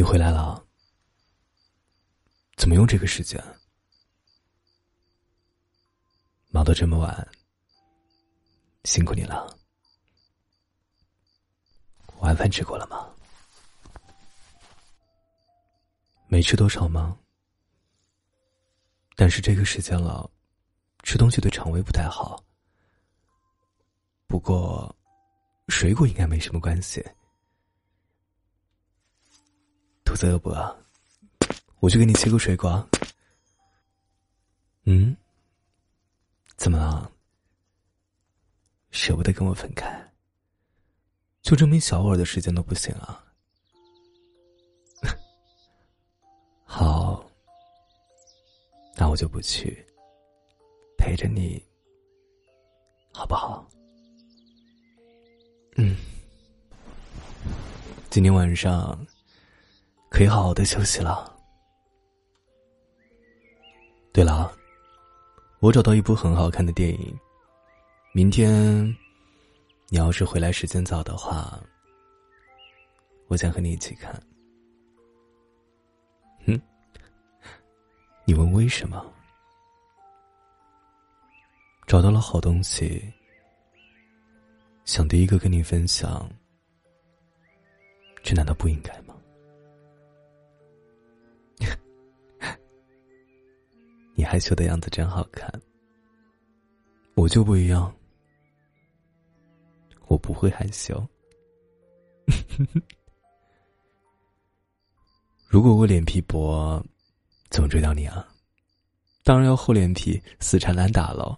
你回来了？怎么用这个时间？忙到这么晚，辛苦你了。晚饭吃过了吗？没吃多少吗？但是这个时间了，吃东西对肠胃不太好。不过，水果应该没什么关系。肚子饿不饿？我去给你切个水果。嗯？怎么了？舍不得跟我分开？就这么一小会儿的时间都不行啊？好，那我就不去，陪着你，好不好？嗯，今天晚上可以好好的休息了。对了，我找到一部很好看的电影，明天你要是回来时间早的话，我想和你一起看。哼，你问为什么？找到了好东西。想第一个跟你分享，这难道不应该吗？害羞的样子真好看，我就不一样，我不会害羞。如果我脸皮薄，怎么追到你啊？当然要厚脸皮，死缠烂打喽。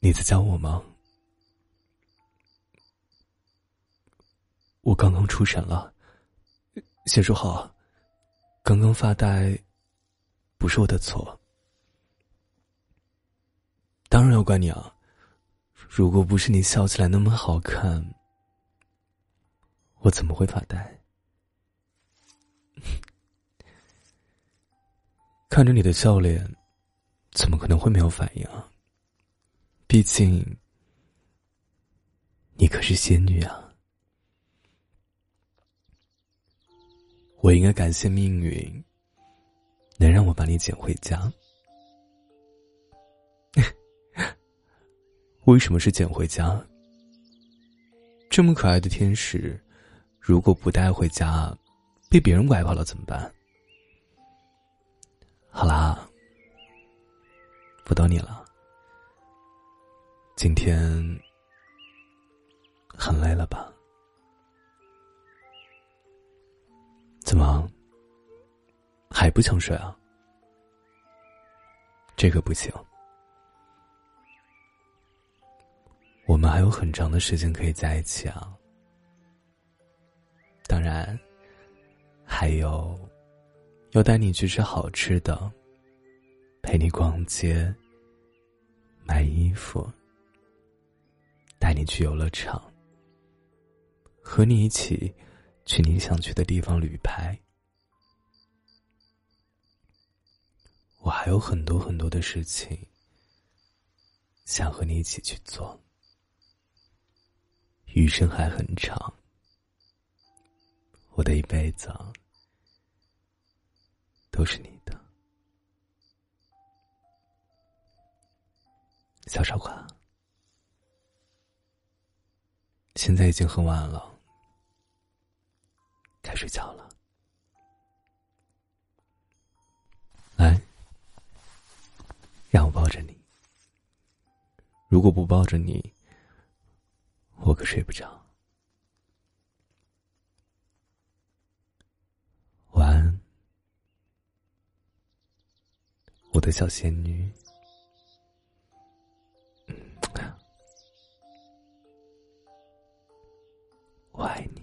你在叫我吗？刚刚出神了，先说好，刚刚发呆，不是我的错。当然要怪你啊！如果不是你笑起来那么好看，我怎么会发呆？看着你的笑脸，怎么可能会没有反应啊？毕竟，你可是仙女啊！我应该感谢命运，能让我把你捡回家。为什么是捡回家？这么可爱的天使，如果不带回家，被别人拐跑了怎么办？好啦，不逗你了。今天很累了吧？忙还不想睡啊？这个不行，我们还有很长的时间可以在一起啊。当然，还有要带你去吃好吃的，陪你逛街，买衣服。带你去游乐场，和你一起去你想去的地方旅拍。我还有很多很多的事情想和你一起去做，余生还很长，我的一辈子都是你的，小傻瓜。现在已经很晚了，睡觉了。来，让我抱着你。如果不抱着你，我可睡不着。晚安，我的小仙女。嗯，我爱你。